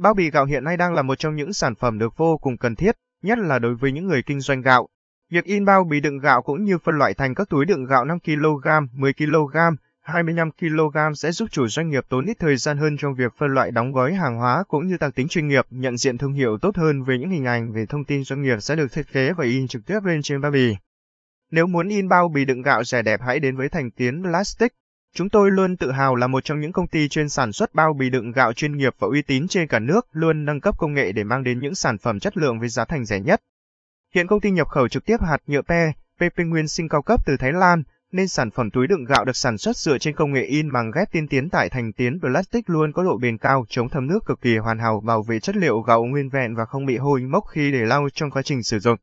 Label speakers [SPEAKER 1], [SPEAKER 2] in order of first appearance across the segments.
[SPEAKER 1] Bao bì gạo hiện nay đang là một trong những sản phẩm được vô cùng cần thiết, nhất là đối với những người kinh doanh gạo. Việc in bao bì đựng gạo cũng như phân loại thành các túi đựng gạo 5 kg, 10 kg, 25 kg sẽ giúp chủ doanh nghiệp tốn ít thời gian hơn trong việc phân loại đóng gói hàng hóa cũng như tăng tính chuyên nghiệp, nhận diện thương hiệu tốt hơn về những hình ảnh về thông tin doanh nghiệp sẽ được thiết kế và in trực tiếp lên trên bao bì. Nếu muốn in bao bì đựng gạo rẻ đẹp hãy đến với Thành Tiến Plastic. Chúng tôi luôn tự hào là một trong những công ty chuyên sản xuất bao bì đựng gạo chuyên nghiệp và uy tín trên cả nước, luôn nâng cấp công nghệ để mang đến những sản phẩm chất lượng với giá thành rẻ nhất. Hiện công ty nhập khẩu trực tiếp hạt nhựa pe, PP nguyên sinh cao cấp từ Thái Lan, nên sản phẩm túi đựng gạo được sản xuất dựa trên công nghệ in bằng ghép tiên tiến tại Thành Tiến Plastic luôn có độ bền cao, chống thấm nước cực kỳ hoàn hảo, bảo vệ chất liệu gạo nguyên vẹn và không bị hôi mốc khi để lau trong quá trình sử dụng.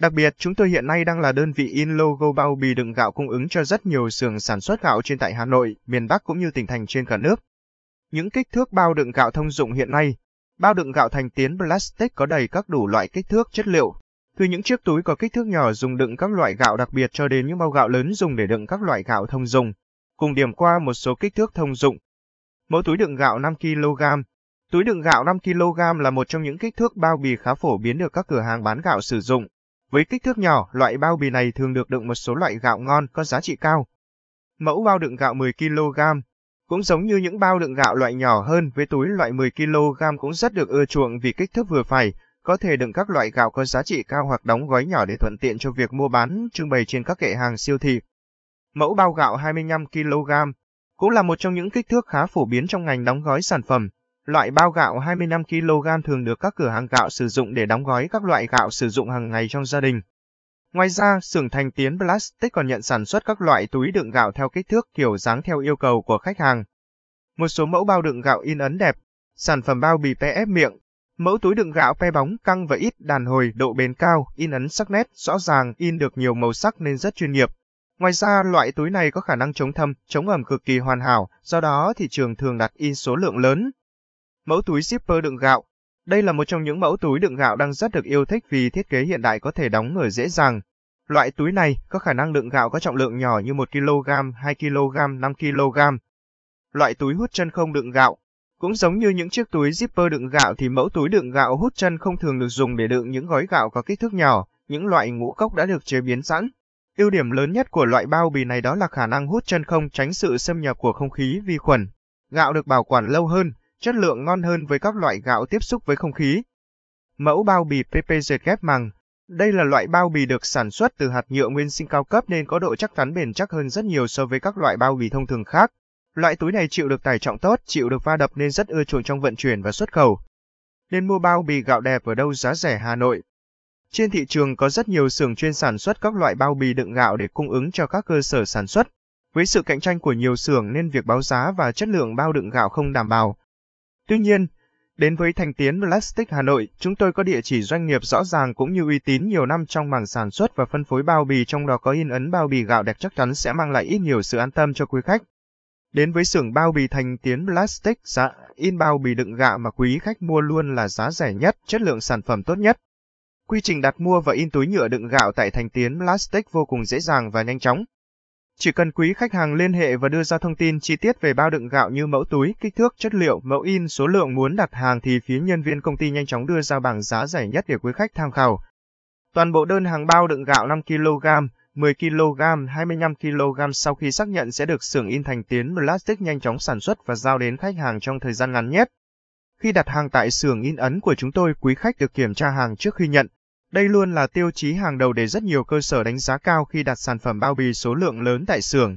[SPEAKER 1] Đặc biệt, chúng tôi hiện nay đang là đơn vị in logo bao bì đựng gạo cung ứng cho rất nhiều xưởng sản xuất gạo trên tại Hà Nội, miền Bắc cũng như tỉnh thành trên cả nước. Những kích thước bao đựng gạo thông dụng hiện nay, bao đựng gạo thành tiến plastic có đầy các đủ loại kích thước chất liệu, từ những chiếc túi có kích thước nhỏ dùng đựng các loại gạo đặc biệt cho đến những bao gạo lớn dùng để đựng các loại gạo thông dụng, cùng điểm qua một số kích thước thông dụng. Mẫu túi đựng gạo 5 kg. Túi đựng gạo 5 kg là một trong những kích thước bao bì khá phổ biến được các cửa hàng bán gạo sử dụng. Với kích thước nhỏ, loại bao bì này thường được đựng một số loại gạo ngon có giá trị cao. Mẫu bao đựng gạo 10 kg cũng giống như những bao đựng gạo loại nhỏ hơn với túi loại 10 kg cũng rất được ưa chuộng vì kích thước vừa phải, có thể đựng các loại gạo có giá trị cao hoặc đóng gói nhỏ để thuận tiện cho việc mua bán, trưng bày trên các kệ hàng siêu thị. Mẫu bao gạo 25 kg cũng là một trong những kích thước khá phổ biến trong ngành đóng gói sản phẩm. Loại bao gạo 25 kg thường được các cửa hàng gạo sử dụng để đóng gói các loại gạo sử dụng hàng ngày trong gia đình. Ngoài ra, xưởng Thành Tiến Plastic còn nhận sản xuất các loại túi đựng gạo theo kích thước kiểu dáng theo yêu cầu của khách hàng. Một số mẫu bao đựng gạo in ấn đẹp, sản phẩm bao bì ép miệng, mẫu túi đựng gạo pe bóng căng và ít đàn hồi, độ bền cao, in ấn sắc nét, rõ ràng, in được nhiều màu sắc nên rất chuyên nghiệp. Ngoài ra, loại túi này có khả năng chống thâm, chống ẩm cực kỳ hoàn hảo, do đó thị trường thường đặt in số lượng lớn. Mẫu túi zipper đựng gạo. Đây là một trong những mẫu túi đựng gạo đang rất được yêu thích vì thiết kế hiện đại có thể đóng mở dễ dàng. Loại túi này có khả năng đựng gạo có trọng lượng nhỏ như 1 kg, 2 kg, 5 kg. Loại túi hút chân không đựng gạo. Cũng giống như những chiếc túi zipper đựng gạo thì mẫu túi đựng gạo hút chân không thường được dùng để đựng những gói gạo có kích thước nhỏ, những loại ngũ cốc đã được chế biến sẵn. Ưu điểm lớn nhất của loại bao bì này đó là khả năng hút chân không tránh sự xâm nhập của không khí vi khuẩn. Gạo được bảo quản lâu hơn, chất lượng ngon hơn với các loại gạo tiếp xúc với không khí. Mẫu bao bì PP dệt ghép màng Đây là loại bao bì được sản xuất từ hạt nhựa nguyên sinh cao cấp nên có độ chắc chắn bền chắc hơn rất nhiều so với các loại bao bì thông thường khác. Loại túi này chịu được tải trọng tốt, chịu được va đập nên rất ưa chuộng trong vận chuyển và xuất khẩu. Nên mua bao bì gạo đẹp ở đâu giá rẻ Hà Nội. Trên thị trường có rất nhiều xưởng chuyên sản xuất các loại bao bì đựng gạo để cung ứng cho các cơ sở sản xuất. Với sự cạnh tranh của nhiều xưởng nên việc báo giá và chất lượng bao đựng gạo không đảm bảo. Tuy nhiên, đến với Thành Tiến Plastic Hà Nội, chúng tôi có địa chỉ doanh nghiệp rõ ràng cũng như uy tín nhiều năm trong mảng sản xuất và phân phối bao bì trong đó có in ấn bao bì gạo đẹp chắc chắn sẽ mang lại ít nhiều sự an tâm cho quý khách. Đến với xưởng bao bì Thành Tiến Plastic, giá in bao bì đựng gạo mà quý khách mua luôn là giá rẻ nhất, chất lượng sản phẩm tốt nhất. Quy trình đặt mua và in túi nhựa đựng gạo tại Thành Tiến Plastic vô cùng dễ dàng và nhanh chóng. Chỉ cần quý khách hàng liên hệ và đưa ra thông tin chi tiết về bao đựng gạo như mẫu túi, kích thước, chất liệu, mẫu in, số lượng muốn đặt hàng thì phía nhân viên công ty nhanh chóng đưa ra bảng giá rẻ nhất để quý khách tham khảo. Toàn bộ đơn hàng bao đựng gạo 5 kg, 10 kg, 25 kg sau khi xác nhận sẽ được xưởng in thành tiến plastic nhanh chóng sản xuất và giao đến khách hàng trong thời gian ngắn nhất. Khi đặt hàng tại xưởng in ấn của chúng tôi, quý khách được kiểm tra hàng trước khi nhận. Đây luôn là tiêu chí hàng đầu để rất nhiều cơ sở đánh giá cao khi đặt sản phẩm bao bì số lượng lớn tại xưởng.